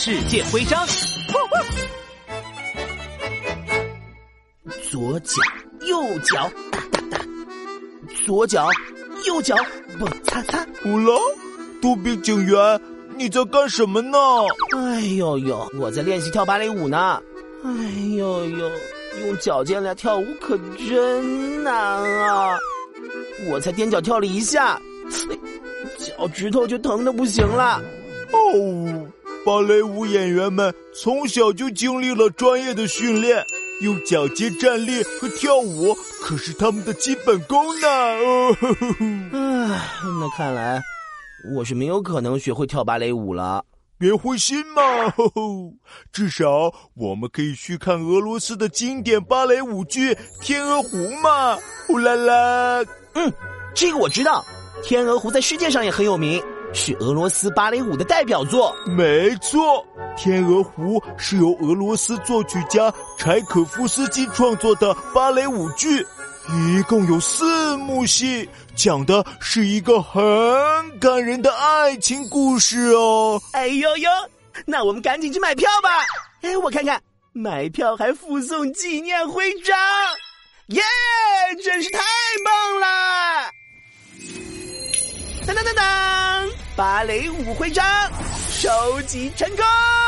世界徽章。左脚，右脚，哒哒哒；左脚，右脚，蹦擦擦。呼啦，杜比警员，你在干什么呢？哎呦呦，我在练习跳芭蕾舞呢。哎呦呦，用脚尖来跳舞可真难啊！我才踮脚跳了一下，脚趾头就疼的不行了。哦，芭蕾舞演员们从小就经历了专业的训练，用脚尖站立和跳舞可是他们的基本功呢。哦，唉，那看来我是没有可能学会跳芭蕾舞了。别灰心嘛，至少我们可以去看俄罗斯的经典芭蕾舞剧《天鹅湖》嘛。呼啦啦，嗯，这个我知道，《天鹅湖》在世界上也很有名，是俄罗斯芭蕾舞的代表作。没错，《天鹅湖》是由俄罗斯作曲家柴可夫斯基创作的芭蕾舞剧。一共有四幕戏，讲的是一个很感人的爱情故事哦。哎呦呦，那我们赶紧去买票吧！哎，我看看，买票还附送纪念徽章，耶，真是太棒了！当当当当，芭蕾舞徽章收集成功。